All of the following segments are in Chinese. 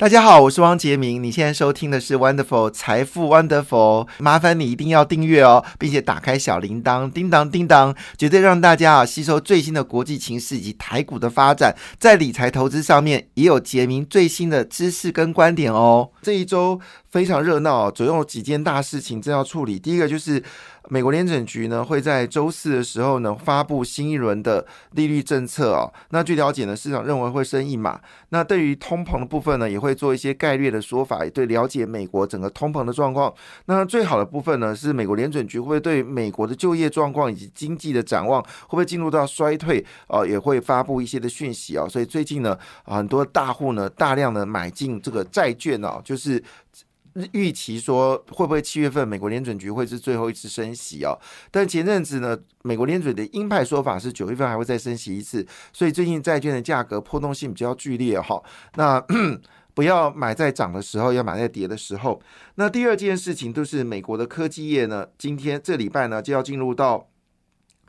大家好，我是汪杰明。你现在收听的是 Wonderful 财富 Wonderful，麻烦你一定要订阅哦，并且打开小铃铛，叮当叮当，绝对让大家啊吸收最新的国际情势以及台股的发展，在理财投资上面也有杰明最新的知识跟观点哦。这一周非常热闹，总有几件大事情正要处理。第一个就是美国联准局呢会在周四的时候呢发布新一轮的利率政策哦。那据了解呢，市场认为会升一码。那对于通膨的部分呢，也会做一些概率的说法，也对了解美国整个通膨的状况。那最好的部分呢，是美国联准局会不会对美国的就业状况以及经济的展望，会不会进入到衰退啊，也会发布一些的讯息啊。所以最近呢，很多大户呢大量的买进这个债券啊，就是预期说会不会七月份美国联准局会是最后一次升息啊？但前阵子呢，美国联准的鹰派说法是九月份还会再升息一次，所以最近债券的价格波动性比较剧烈哈。那 不要买在涨的时候，要买在跌的时候。那第二件事情都是美国的科技业呢，今天这礼拜呢就要进入到。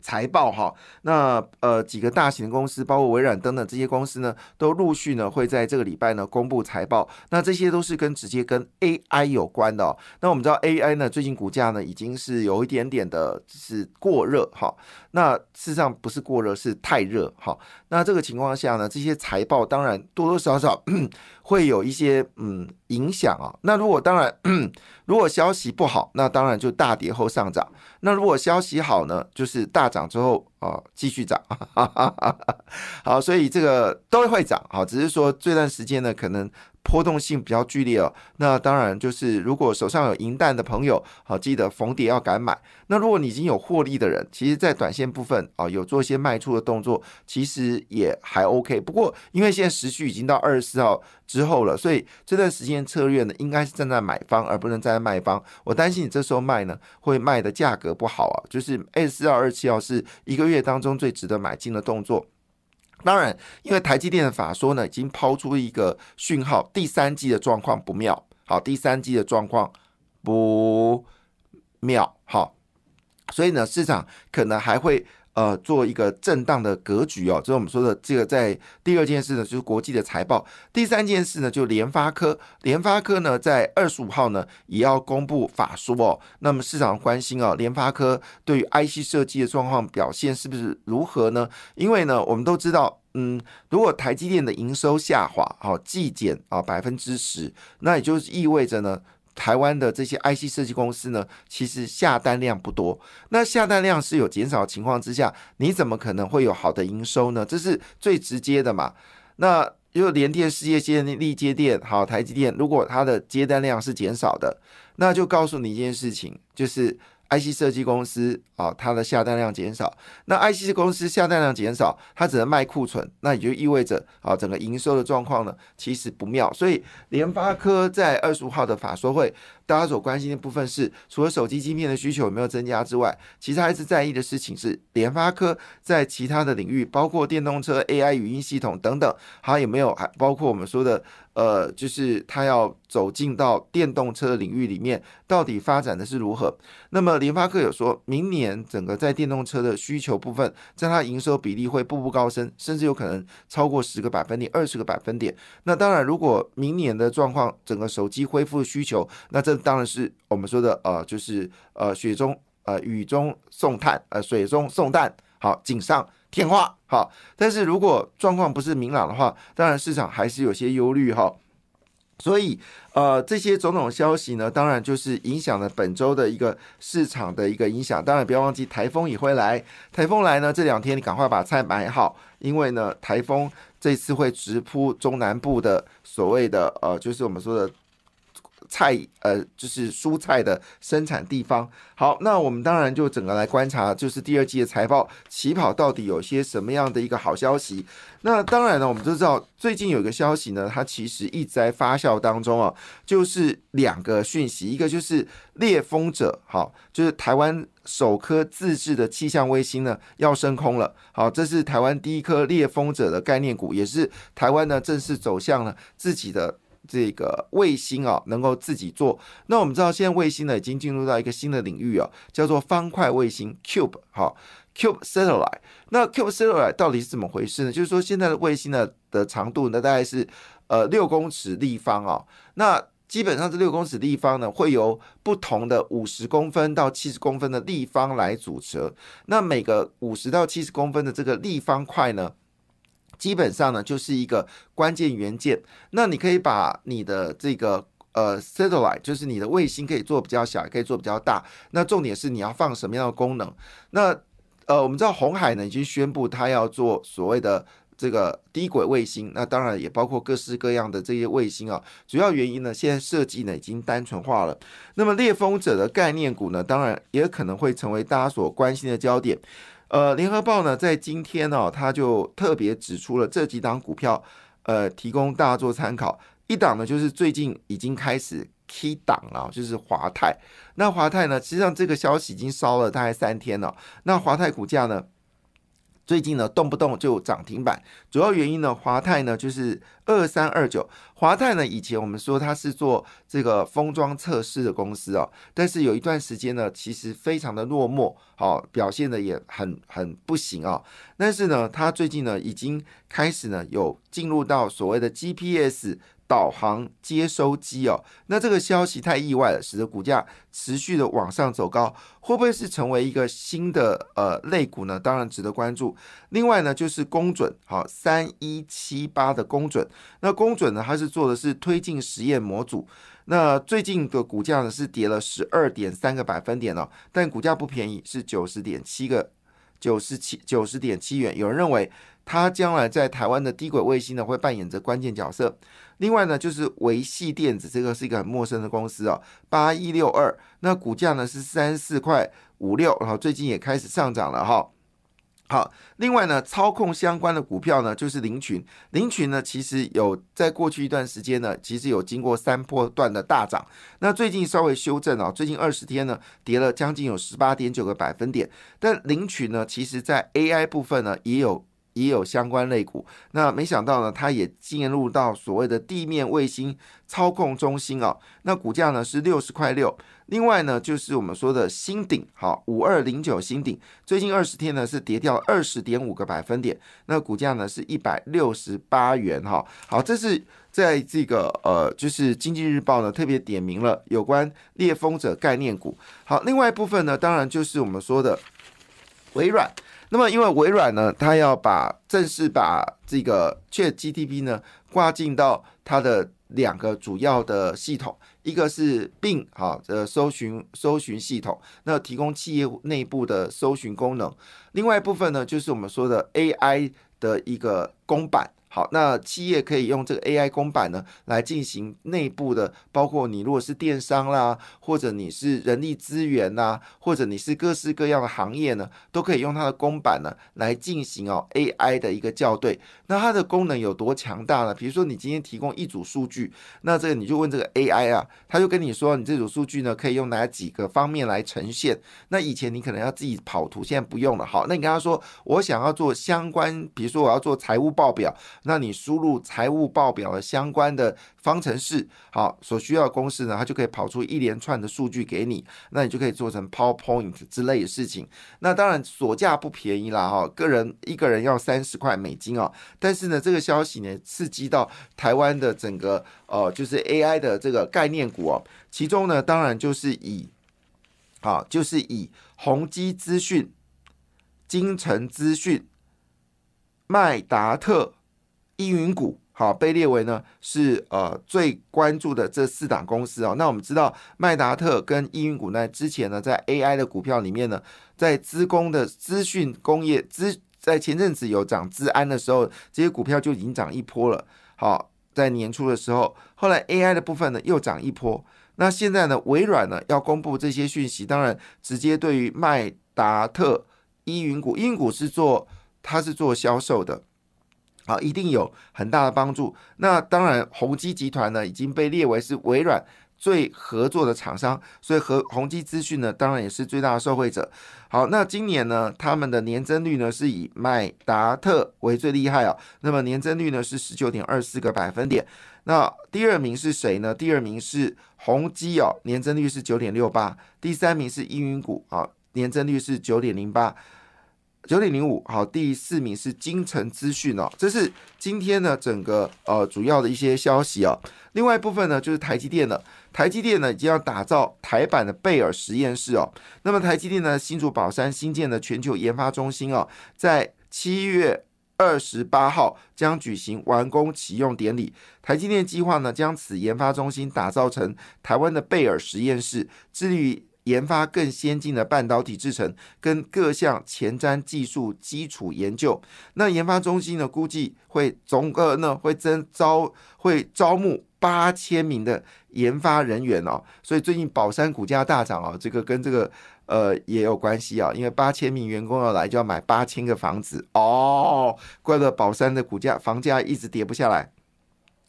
财报哈，那呃几个大型的公司，包括微软等等这些公司呢，都陆续呢会在这个礼拜呢公布财报。那这些都是跟直接跟 AI 有关的。那我们知道 AI 呢，最近股价呢已经是有一点点的是过热哈。那事实上不是过热，是太热哈。那这个情况下呢，这些财报当然多多少少 会有一些嗯影响啊。那如果当然 如果消息不好，那当然就大跌后上涨。那如果消息好呢，就是大涨之后啊继续涨。好，所以这个都会涨好，只是说这段时间呢可能。波动性比较剧烈哦，那当然就是如果手上有银弹的朋友，好记得逢跌要敢买。那如果你已经有获利的人，其实，在短线部分啊，有做一些卖出的动作，其实也还 OK。不过，因为现在时序已经到二十四号之后了，所以这段时间策略呢，应该是站在买方，而不能站在卖方。我担心你这时候卖呢，会卖的价格不好啊。就是二四二、二七号是一个月当中最值得买进的动作。当然，因为台积电的法说呢，已经抛出一个讯号，第三季的状况不妙。好，第三季的状况不妙。好，所以呢，市场可能还会。呃，做一个震荡的格局哦，就是我们说的这个。在第二件事呢，就是国际的财报；第三件事呢，就联发科。联发科呢，在二十五号呢，也要公布法说哦。那么市场关心啊，联发科对于 IC 设计的状况表现是不是如何呢？因为呢，我们都知道，嗯，如果台积电的营收下滑，好，季减啊百分之十，那也就是意味着呢。台湾的这些 IC 设计公司呢，其实下单量不多。那下单量是有减少的情况之下，你怎么可能会有好的营收呢？这是最直接的嘛。那如果联电、世界先进、力接电、好台积电，如果它的接单量是减少的，那就告诉你一件事情，就是。IC 设计公司啊，它的下单量减少，那 IC 公司下单量减少，它只能卖库存，那也就意味着啊，整个营收的状况呢，其实不妙。所以联发科在二十五号的法说会。大家所关心的部分是，除了手机晶片的需求有没有增加之外，其实还是在意的事情是，联发科在其他的领域，包括电动车、AI 语音系统等等，它有没有还包括我们说的，呃，就是它要走进到电动车领域里面，到底发展的是如何？那么联发科有说明年整个在电动车的需求部分，在它营收比例会步步高升，甚至有可能超过十个百分点、二十个百分点。那当然，如果明年的状况，整个手机恢复需求，那这当然是我们说的呃，就是呃，雪中呃，雨中送炭，呃，水中送炭，好，锦上添花，好。但是如果状况不是明朗的话，当然市场还是有些忧虑哈。所以呃，这些种种消息呢，当然就是影响了本周的一个市场的一个影响。当然不要忘记台风也会来，台风来呢，这两天你赶快把菜买好，因为呢，台风这次会直扑中南部的所谓的呃，就是我们说的。菜呃，就是蔬菜的生产地方。好，那我们当然就整个来观察，就是第二季的财报起跑到底有些什么样的一个好消息。那当然呢，我们都知道最近有一个消息呢，它其实一直在发酵当中啊，就是两个讯息，一个就是猎风者，好，就是台湾首颗自制的气象卫星呢要升空了。好，这是台湾第一颗猎风者的概念股，也是台湾呢正式走向了自己的。这个卫星啊，能够自己做。那我们知道，现在卫星呢已经进入到一个新的领域啊，叫做方块卫星 （Cube）。哈，Cube Satellite。那 Cube Satellite 到底是怎么回事呢？就是说，现在的卫星呢的长度呢大概是呃六公尺立方哦，那基本上这六公尺立方呢，会由不同的五十公分到七十公分的立方来组成。那每个五十到七十公分的这个立方块呢，基本上呢就是一个关键元件。那你可以把你的这个呃 satellite，就是你的卫星，可以做比较小，也可以做比较大。那重点是你要放什么样的功能？那呃，我们知道红海呢已经宣布它要做所谓的这个低轨卫星，那当然也包括各式各样的这些卫星啊。主要原因呢，现在设计呢已经单纯化了。那么猎风者的概念股呢，当然也可能会成为大家所关心的焦点。呃，联合报呢在今天呢，他就特别指出了这几档股票，呃，提供大家做参考。一档呢就是最近已经开始。K 档了，就是华泰。那华泰呢，实际上这个消息已经烧了大概三天了。那华泰股价呢，最近呢动不动就涨停板。主要原因呢，华泰呢就是二三二九。华泰呢，以前我们说它是做这个封装测试的公司哦，但是有一段时间呢，其实非常的落寞，好表现的也很很不行啊。但是呢，它最近呢已经开始呢有进入到所谓的 GPS。导航接收机哦，那这个消息太意外了，使得股价持续的往上走高，会不会是成为一个新的呃类股呢？当然值得关注。另外呢，就是公准，好三一七八的公准，那公准呢，它是做的是推进实验模组，那最近的股价呢是跌了十二点三个百分点哦，但股价不便宜，是九十点七个九十七九十点七元，有人认为。它将来在台湾的低轨卫星呢，会扮演着关键角色。另外呢，就是维系电子，这个是一个很陌生的公司哦，八一六二，那股价呢是三四块五六，然后最近也开始上涨了哈。好，另外呢，操控相关的股票呢，就是林群。林群呢，其实有在过去一段时间呢，其实有经过三波段的大涨，那最近稍微修正啊，最近二十天呢，跌了将近有十八点九个百分点。但林群呢，其实在 AI 部分呢，也有。也有相关类股，那没想到呢，它也进入到所谓的地面卫星操控中心哦。那股价呢是六十块六。另外呢，就是我们说的新鼎，好五二零九新鼎，最近二十天呢是跌掉二十点五个百分点，那股价呢是一百六十八元哈。好，这是在这个呃，就是经济日报呢特别点名了有关猎风者概念股。好，另外一部分呢，当然就是我们说的微软。那么，因为微软呢，它要把正式把这个 Chat GTP 呢挂进到它的两个主要的系统，一个是 Bing 哈的搜寻搜寻系统，那提供企业内部的搜寻功能；另外一部分呢，就是我们说的 AI 的一个公版。好，那企业可以用这个 AI 公版呢来进行内部的，包括你如果是电商啦，或者你是人力资源呐，或者你是各式各样的行业呢，都可以用它的公版呢来进行哦 AI 的一个校对。那它的功能有多强大呢？比如说你今天提供一组数据，那这个你就问这个 AI 啊，他就跟你说你这组数据呢可以用哪几个方面来呈现。那以前你可能要自己跑图，现在不用了。好，那你跟他说我想要做相关，比如说我要做财务报表。那你输入财务报表的相关的方程式，好，所需要的公式呢，它就可以跑出一连串的数据给你，那你就可以做成 PowerPoint 之类的事情。那当然所价不便宜啦，哈，个人一个人要三十块美金哦。但是呢，这个消息呢，刺激到台湾的整个呃，就是 AI 的这个概念股哦，其中呢，当然就是以，好，就是以宏基资讯、金城资讯、麦达特。依云股好被列为呢是呃最关注的这四档公司哦。那我们知道麦达特跟依云股呢之前呢在 AI 的股票里面呢，在资工的资讯工业资在前阵子有涨资安的时候，这些股票就已经涨一波了。好，在年初的时候，后来 AI 的部分呢又涨一波。那现在呢微软呢要公布这些讯息，当然直接对于麦达特依云股，依云股是做它是做销售的。啊，一定有很大的帮助。那当然，宏基集团呢已经被列为是微软最合作的厂商，所以和宏基资讯呢，当然也是最大的受惠者。好，那今年呢，他们的年增率呢是以麦达特为最厉害啊。那么年增率呢是十九点二四个百分点。那第二名是谁呢？第二名是宏基哦，年增率是九点六八。第三名是英云股啊，年增率是九点零八。九点零五，好，第四名是金城资讯哦，这是今天呢整个呃主要的一些消息哦。另外一部分呢就是台积电了，台积电呢已经要打造台版的贝尔实验室哦。那么台积电呢新竹宝山新建的全球研发中心哦，在七月二十八号将举行完工启用典礼。台积电计划呢将此研发中心打造成台湾的贝尔实验室，致力于。研发更先进的半导体制程跟各项前瞻技术基础研究。那研发中心呢，估计会总个呢会增招会招募八千名的研发人员哦。所以最近宝山股价大涨哦，这个跟这个呃也有关系啊。因为八千名员工要来，就要买八千个房子哦。怪不得宝山的股价房价一直跌不下来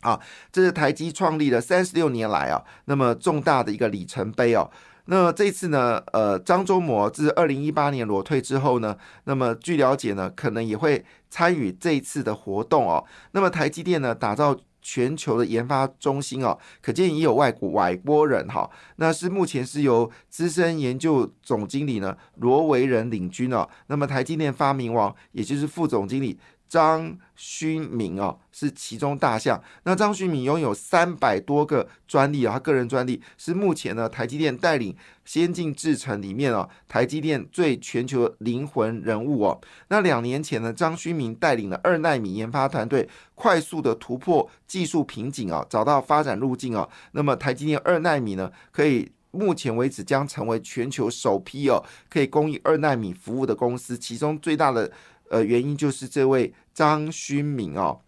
啊。这是台积创立了三十六年来啊，那么重大的一个里程碑哦。那这次呢，呃，张忠谋自二零一八年裸退之后呢，那么据了解呢，可能也会参与这一次的活动哦。那么台积电呢，打造全球的研发中心哦，可见也有外国外国人哈。那是目前是由资深研究总经理呢罗维仁领军哦。那么台积电发明王，也就是副总经理。张勋明哦，是其中大项。那张勋明拥有三百多个专利啊，他个人专利是目前呢台积电带领先进制程里面哦，台积电最全球灵魂人物哦。那两年前呢，张勋明带领了二纳米研发团队，快速的突破技术瓶颈啊，找到发展路径啊。那么台积电二纳米呢，可以目前为止将成为全球首批哦，可以供应二纳米服务的公司，其中最大的。呃，原因就是这位张勋明哦。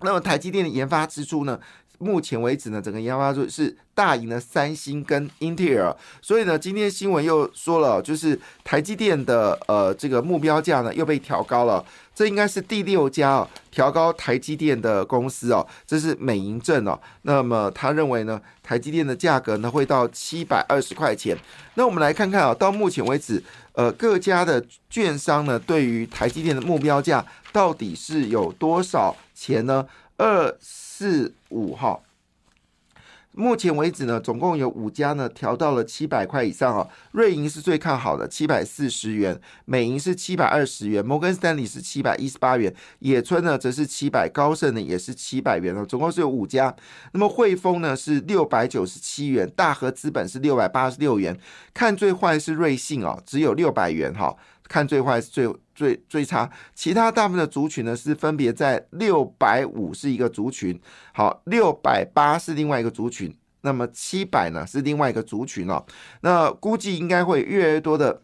那么台积电的研发支出呢？目前为止呢，整个研发支出是大赢了三星跟英特尔。所以呢，今天新闻又说了，就是台积电的呃这个目标价呢又被调高了。这应该是第六家哦调高台积电的公司哦，这是美银证哦。那么他认为呢，台积电的价格呢会到七百二十块钱。那我们来看看啊，到目前为止。呃，各家的券商呢，对于台积电的目标价到底是有多少钱呢？二四五号。目前为止呢，总共有五家呢调到了七百块以上啊。瑞银是最看好的，七百四十元；美银是七百二十元；摩根斯坦利是七百一十八元；野村呢则是七百，高盛呢也是七百元哦。总共是有五家。那么汇丰呢是六百九十七元，大和资本是六百八十六元。看最坏是瑞信哦，只有六百元哈。看最坏是最最最差，其他大部分的族群呢是分别在六百五是一个族群，好六百八是另外一个族群，那么七百呢是另外一个族群哦。那估计应该会越来越多的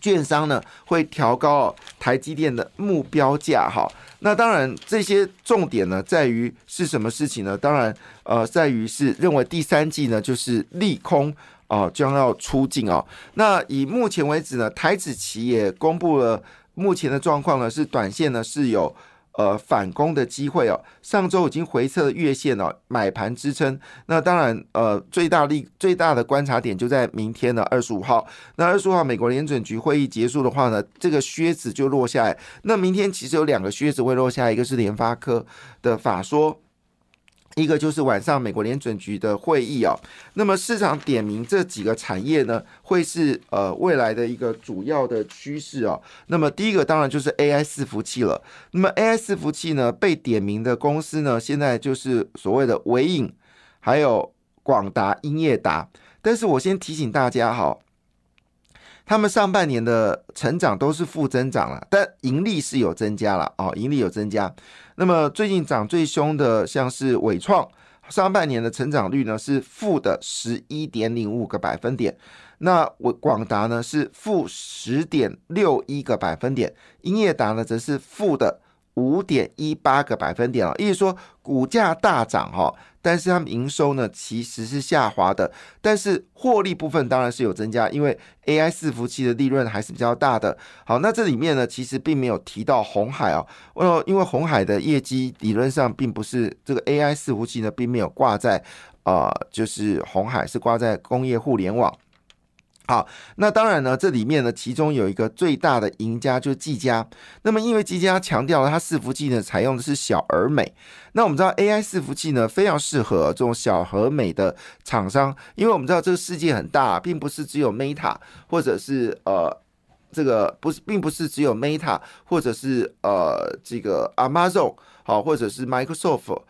券商呢会调高台积电的目标价哈。那当然这些重点呢在于是什么事情呢？当然呃在于是认为第三季呢就是利空。哦，将要出境哦。那以目前为止呢，台子期也公布了目前的状况呢，是短线呢是有呃反攻的机会哦。上周已经回测月线哦，买盘支撑。那当然呃，最大力最大的观察点就在明天的二十五号。那二十五号美国联准局会议结束的话呢，这个靴子就落下来。那明天其实有两个靴子会落下来，一个是联发科的法说。一个就是晚上美国联准局的会议啊，那么市场点名这几个产业呢，会是呃未来的一个主要的趋势啊。那么第一个当然就是 AI 伺服器了。那么 AI 伺服器呢被点名的公司呢，现在就是所谓的伟影，还有广达、英业达。但是我先提醒大家哈。他们上半年的成长都是负增长了，但盈利是有增加了哦，盈利有增加。那么最近涨最凶的像是伟创，上半年的成长率呢是负的十一点零五个百分点，那我广达呢是负十点六一个百分点，英业达呢则是负的。五点一八个百分点啊，意思说股价大涨哈，但是它们营收呢其实是下滑的，但是获利部分当然是有增加，因为 AI 伺服器的利润还是比较大的。好，那这里面呢其实并没有提到红海啊，呃，因为红海的业绩理论上并不是这个 AI 伺服器呢，并没有挂在啊，就是红海是挂在工业互联网。好，那当然呢，这里面呢，其中有一个最大的赢家就是技嘉。那么，因为技嘉强调了它伺服器呢，采用的是小而美。那我们知道 AI 伺服器呢，非常适合这种小和美的厂商，因为我们知道这个世界很大，并不是只有 Meta 或者是呃这个不是，并不是只有 Meta 或者是呃这个 Amazon 好，或者是 Microsoft。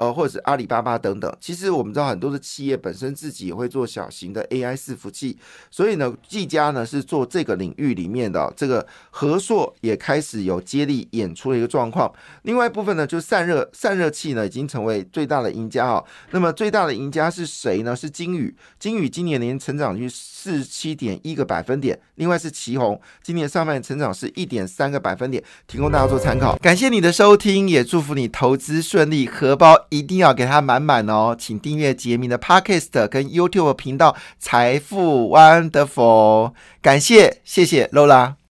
呃，或者是阿里巴巴等等，其实我们知道很多的企业本身自己也会做小型的 AI 伺服器，所以呢，技嘉呢是做这个领域里面的这个和硕也开始有接力演出的一个状况。另外一部分呢，就是散热散热器呢已经成为最大的赢家啊。那么最大的赢家是谁呢？是金宇，金宇今年年成长率四七点一个百分点。另外是旗宏，今年上半年成长是一点三个百分点，提供大家做参考。感谢你的收听，也祝福你投资顺利，荷包。一定要给它满满哦！请订阅杰明的 Podcast 跟 YouTube 频道“财富 Wonderful”。感谢，谢谢露拉。